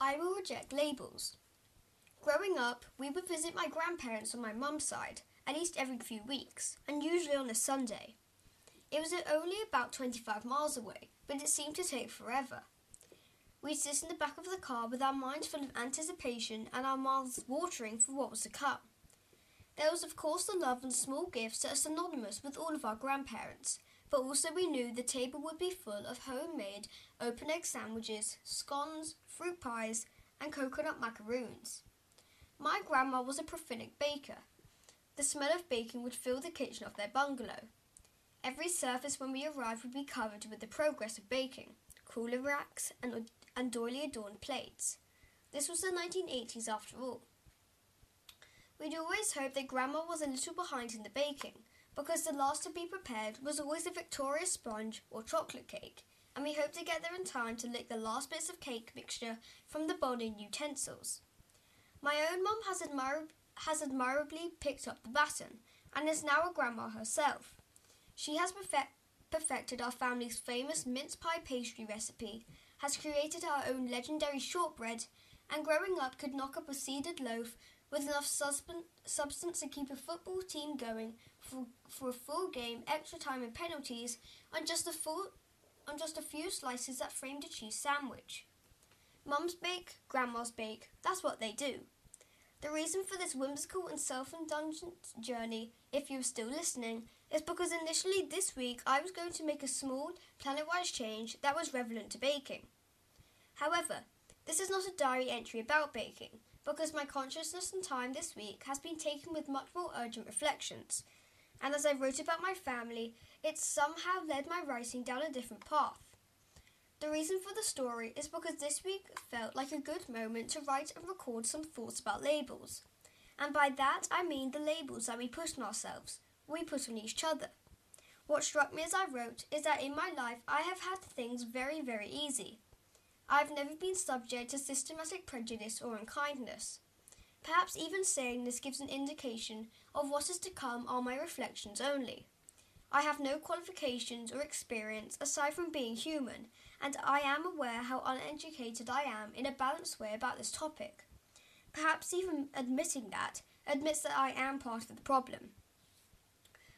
I will reject labels. Growing up, we would visit my grandparents on my mum's side at least every few weeks, and usually on a Sunday. It was only about 25 miles away, but it seemed to take forever. We'd sit in the back of the car with our minds full of anticipation and our mouths watering for what was to come. There was, of course, the love and small gifts that are synonymous with all of our grandparents, but also we knew the table would be full of homemade open egg sandwiches, scones, fruit pies, and coconut macaroons. My grandma was a prolific baker. The smell of baking would fill the kitchen of their bungalow. Every surface when we arrived would be covered with the progress of baking, cooler racks, and, and doily adorned plates. This was the 1980s after all. We'd always hoped that Grandma was a little behind in the baking, because the last to be prepared was always a Victoria sponge or chocolate cake, and we hoped to get there in time to lick the last bits of cake mixture from the bonding utensils. My own mum has, has admirably picked up the baton and is now a grandma herself. She has perfect- perfected our family's famous mince pie pastry recipe, has created our own legendary shortbread, and growing up could knock up a seeded loaf with enough substance to keep a football team going for, for a full game, extra time, and penalties on just a full on just a few slices that framed a cheese sandwich. Mums bake, grandmas bake, that's what they do. The reason for this whimsical and self indulgent journey, if you're still listening, is because initially this week I was going to make a small, planet wise change that was relevant to baking. However, this is not a diary entry about baking, because my consciousness and time this week has been taken with much more urgent reflections, and as I wrote about my family, it somehow led my writing down a different path. The reason for the story is because this week felt like a good moment to write and record some thoughts about labels. And by that I mean the labels that we put on ourselves, we put on each other. What struck me as I wrote is that in my life I have had things very, very easy. I have never been subject to systematic prejudice or unkindness. Perhaps even saying this gives an indication of what is to come are my reflections only. I have no qualifications or experience aside from being human, and I am aware how uneducated I am in a balanced way about this topic. Perhaps even admitting that admits that I am part of the problem.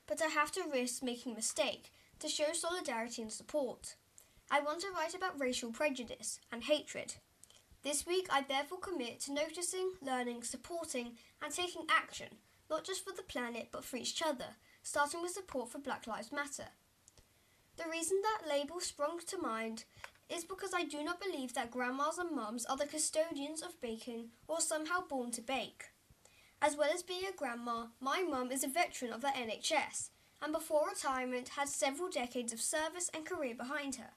But I have to risk making a mistake to show solidarity and support. I want to write about racial prejudice and hatred. This week, I therefore commit to noticing, learning, supporting, and taking action, not just for the planet but for each other, starting with support for Black Lives Matter. The reason that label sprung to mind is because I do not believe that grandmas and mums are the custodians of baking or somehow born to bake. As well as being a grandma, my mum is a veteran of the NHS and before retirement had several decades of service and career behind her.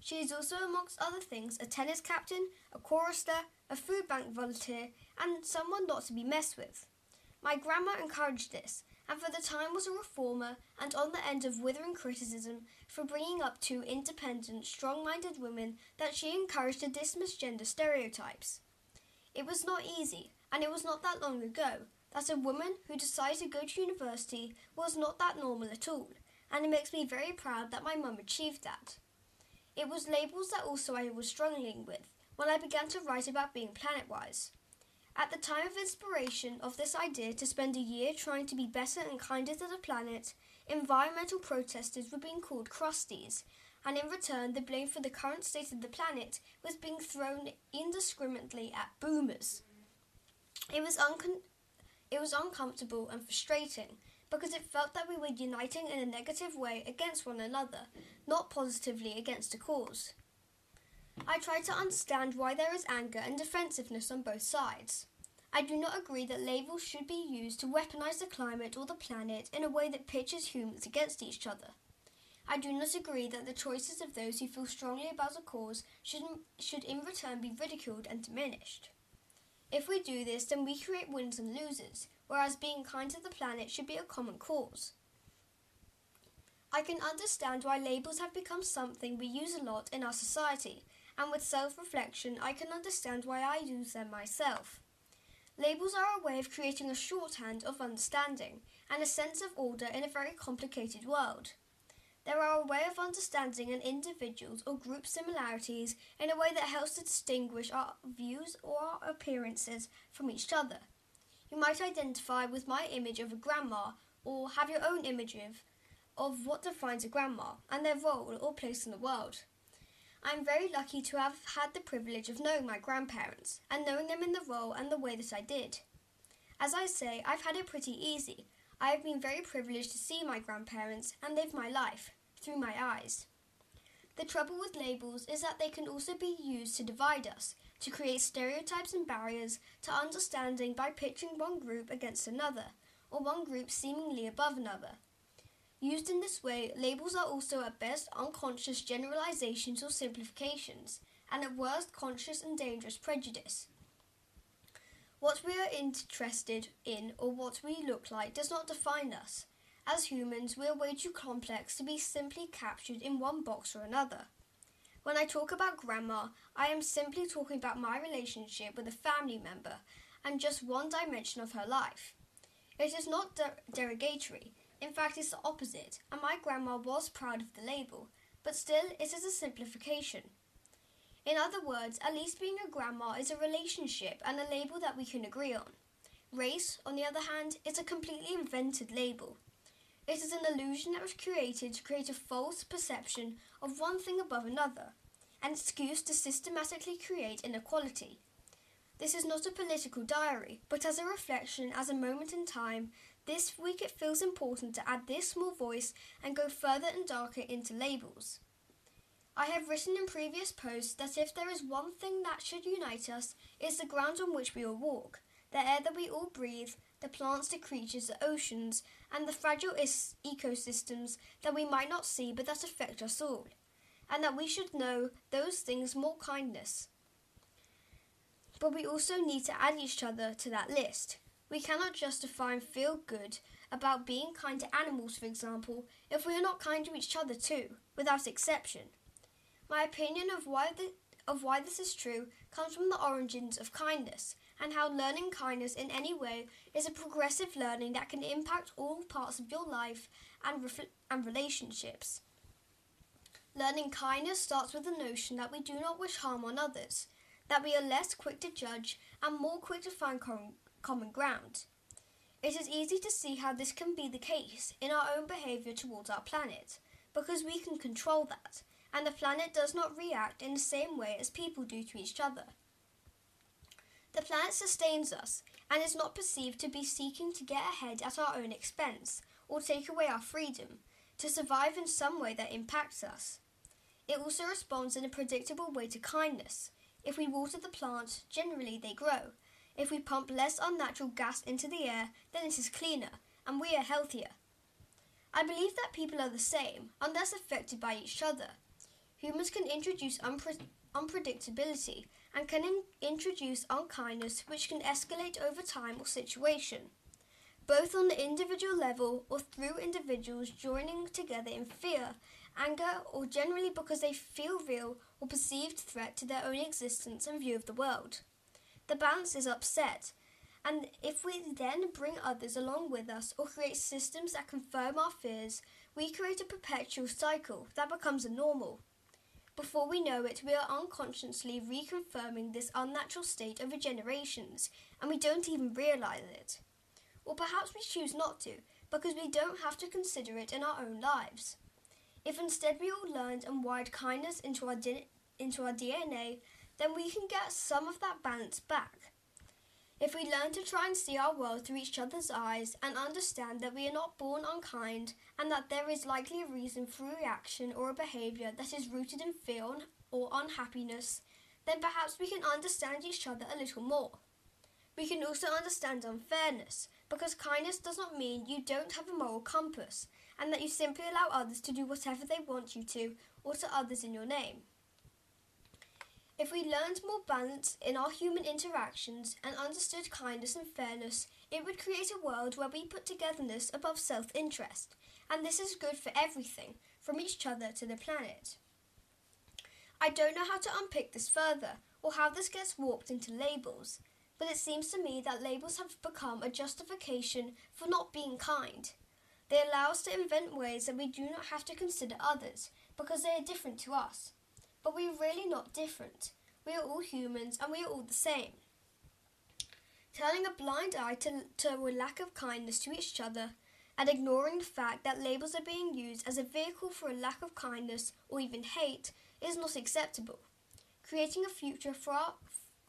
She is also, amongst other things, a tennis captain, a chorister, a food bank volunteer, and someone not to be messed with. My grandma encouraged this and for the time was a reformer and on the end of withering criticism for bringing up two independent, strong minded women that she encouraged to dismiss gender stereotypes. It was not easy, and it was not that long ago, that a woman who decided to go to university was not that normal at all, and it makes me very proud that my mum achieved that. It was labels that also I was struggling with when I began to write about being planet-wise. At the time of inspiration of this idea to spend a year trying to be better and kinder to the planet, environmental protesters were being called crusties, and in return, the blame for the current state of the planet was being thrown indiscriminately at boomers. It was, uncon- it was uncomfortable and frustrating because it felt that we were uniting in a negative way against one another, not positively against a cause. I try to understand why there is anger and defensiveness on both sides. I do not agree that labels should be used to weaponize the climate or the planet in a way that pitches humans against each other. I do not agree that the choices of those who feel strongly about a cause should, should in return be ridiculed and diminished. If we do this, then we create winners and losers, whereas being kind to the planet should be a common cause. I can understand why labels have become something we use a lot in our society, and with self reflection, I can understand why I use them myself. Labels are a way of creating a shorthand of understanding and a sense of order in a very complicated world. They are a way of understanding an individual's or group similarities in a way that helps to distinguish our views or our appearances from each other. You might identify with my image of a grandma or have your own image of, of what defines a grandma and their role or place in the world. I am very lucky to have had the privilege of knowing my grandparents and knowing them in the role and the way that I did. As I say, I've had it pretty easy. I have been very privileged to see my grandparents and live my life through my eyes. The trouble with labels is that they can also be used to divide us, to create stereotypes and barriers to understanding by pitching one group against another, or one group seemingly above another. Used in this way, labels are also at best unconscious generalizations or simplifications, and at worst conscious and dangerous prejudice. What we are interested in or what we look like does not define us. As humans, we are way too complex to be simply captured in one box or another. When I talk about grandma, I am simply talking about my relationship with a family member and just one dimension of her life. It is not der- derogatory, in fact, it's the opposite, and my grandma was proud of the label, but still, it is a simplification. In other words, at least being a grandma is a relationship and a label that we can agree on. Race, on the other hand, is a completely invented label. It is an illusion that was created to create a false perception of one thing above another, an excuse to systematically create inequality. This is not a political diary, but as a reflection, as a moment in time this week it feels important to add this small voice and go further and darker into labels. I have written in previous posts that if there is one thing that should unite us, it's the ground on which we all walk, the air that we all breathe, the plants, the creatures, the oceans, and the fragile is- ecosystems that we might not see but that affect us all, and that we should know those things more kindness. But we also need to add each other to that list. We cannot justify and feel good about being kind to animals, for example, if we are not kind to each other too, without exception. My opinion of why, the, of why this is true comes from the origins of kindness and how learning kindness in any way is a progressive learning that can impact all parts of your life and, and relationships. Learning kindness starts with the notion that we do not wish harm on others, that we are less quick to judge and more quick to find com- common ground. It is easy to see how this can be the case in our own behaviour towards our planet, because we can control that, and the planet does not react in the same way as people do to each other. The planet sustains us and is not perceived to be seeking to get ahead at our own expense or take away our freedom, to survive in some way that impacts us. It also responds in a predictable way to kindness. If we water the plants, generally they grow, if we pump less unnatural gas into the air, then it is cleaner, and we are healthier. I believe that people are the same, and unless affected by each other. Humans can introduce unpre- unpredictability and can in- introduce unkindness, which can escalate over time or situation, both on the individual level or through individuals joining together in fear, anger, or generally because they feel real or perceived threat to their own existence and view of the world the balance is upset. And if we then bring others along with us or create systems that confirm our fears, we create a perpetual cycle that becomes a normal. Before we know it, we are unconsciously reconfirming this unnatural state over generations, and we don't even realize it. Or perhaps we choose not to, because we don't have to consider it in our own lives. If instead we all learned and wired kindness into our, into our DNA, then we can get some of that balance back. If we learn to try and see our world through each other's eyes and understand that we are not born unkind and that there is likely a reason for a reaction or a behaviour that is rooted in fear or unhappiness, then perhaps we can understand each other a little more. We can also understand unfairness, because kindness does not mean you don't have a moral compass and that you simply allow others to do whatever they want you to or to others in your name. If we learned more balance in our human interactions and understood kindness and fairness, it would create a world where we put togetherness above self interest, and this is good for everything, from each other to the planet. I don't know how to unpick this further, or how this gets warped into labels, but it seems to me that labels have become a justification for not being kind. They allow us to invent ways that we do not have to consider others because they are different to us. But we are really not different. We are all humans and we are all the same. Turning a blind eye to, to a lack of kindness to each other and ignoring the fact that labels are being used as a vehicle for a lack of kindness or even hate is not acceptable. Creating a future for our,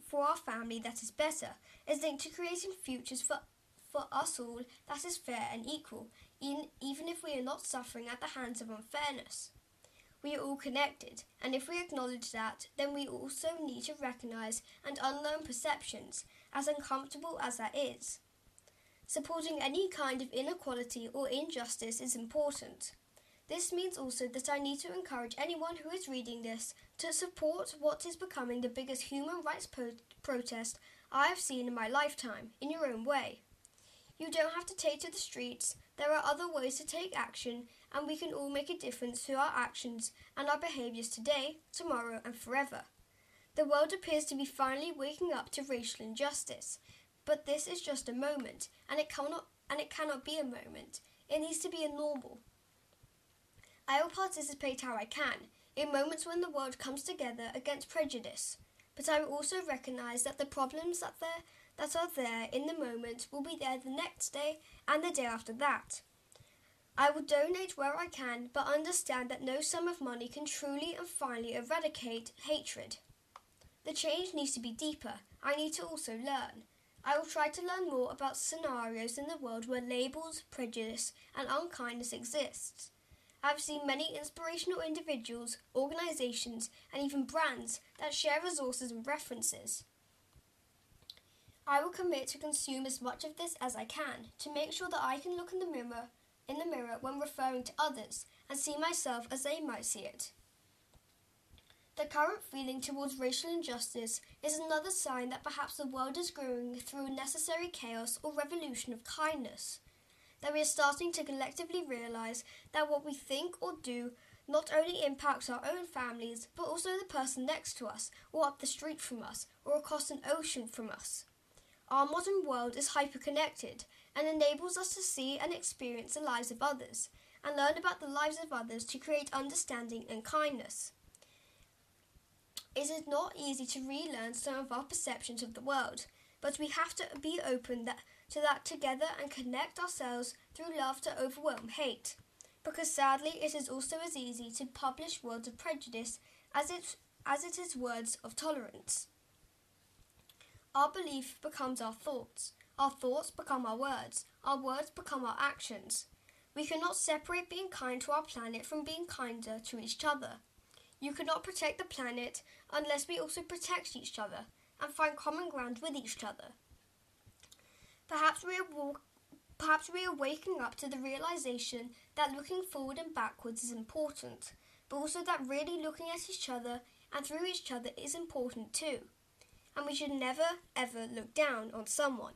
for our family that is better is linked to creating futures for, for us all that is fair and equal, even if we are not suffering at the hands of unfairness. We are all connected, and if we acknowledge that, then we also need to recognize and unlearn perceptions, as uncomfortable as that is. Supporting any kind of inequality or injustice is important. This means also that I need to encourage anyone who is reading this to support what is becoming the biggest human rights po- protest I have seen in my lifetime, in your own way. You don't have to take to the streets, there are other ways to take action, and we can all make a difference through our actions and our behaviours today, tomorrow, and forever. The world appears to be finally waking up to racial injustice, but this is just a moment, and it cannot and it cannot be a moment. It needs to be a normal. I will participate how I can, in moments when the world comes together against prejudice, but I will also recognise that the problems that there that are there in the moment will be there the next day and the day after that. I will donate where I can, but understand that no sum of money can truly and finally eradicate hatred. The change needs to be deeper. I need to also learn. I will try to learn more about scenarios in the world where labels, prejudice, and unkindness exist. I have seen many inspirational individuals, organisations, and even brands that share resources and references. I will commit to consume as much of this as I can to make sure that I can look in the mirror in the mirror when referring to others and see myself as they might see it. The current feeling towards racial injustice is another sign that perhaps the world is growing through a necessary chaos or revolution of kindness. That we are starting to collectively realize that what we think or do not only impacts our own families, but also the person next to us, or up the street from us, or across an ocean from us. Our modern world is hyperconnected and enables us to see and experience the lives of others and learn about the lives of others to create understanding and kindness. It is not easy to relearn some of our perceptions of the world, but we have to be open that, to that together and connect ourselves through love to overwhelm hate. Because sadly, it is also as easy to publish words of prejudice as it, as it is words of tolerance. Our belief becomes our thoughts. Our thoughts become our words. Our words become our actions. We cannot separate being kind to our planet from being kinder to each other. You cannot protect the planet unless we also protect each other and find common ground with each other. Perhaps we are perhaps we are waking up to the realization that looking forward and backwards is important, but also that really looking at each other and through each other is important too and we should never ever look down on someone.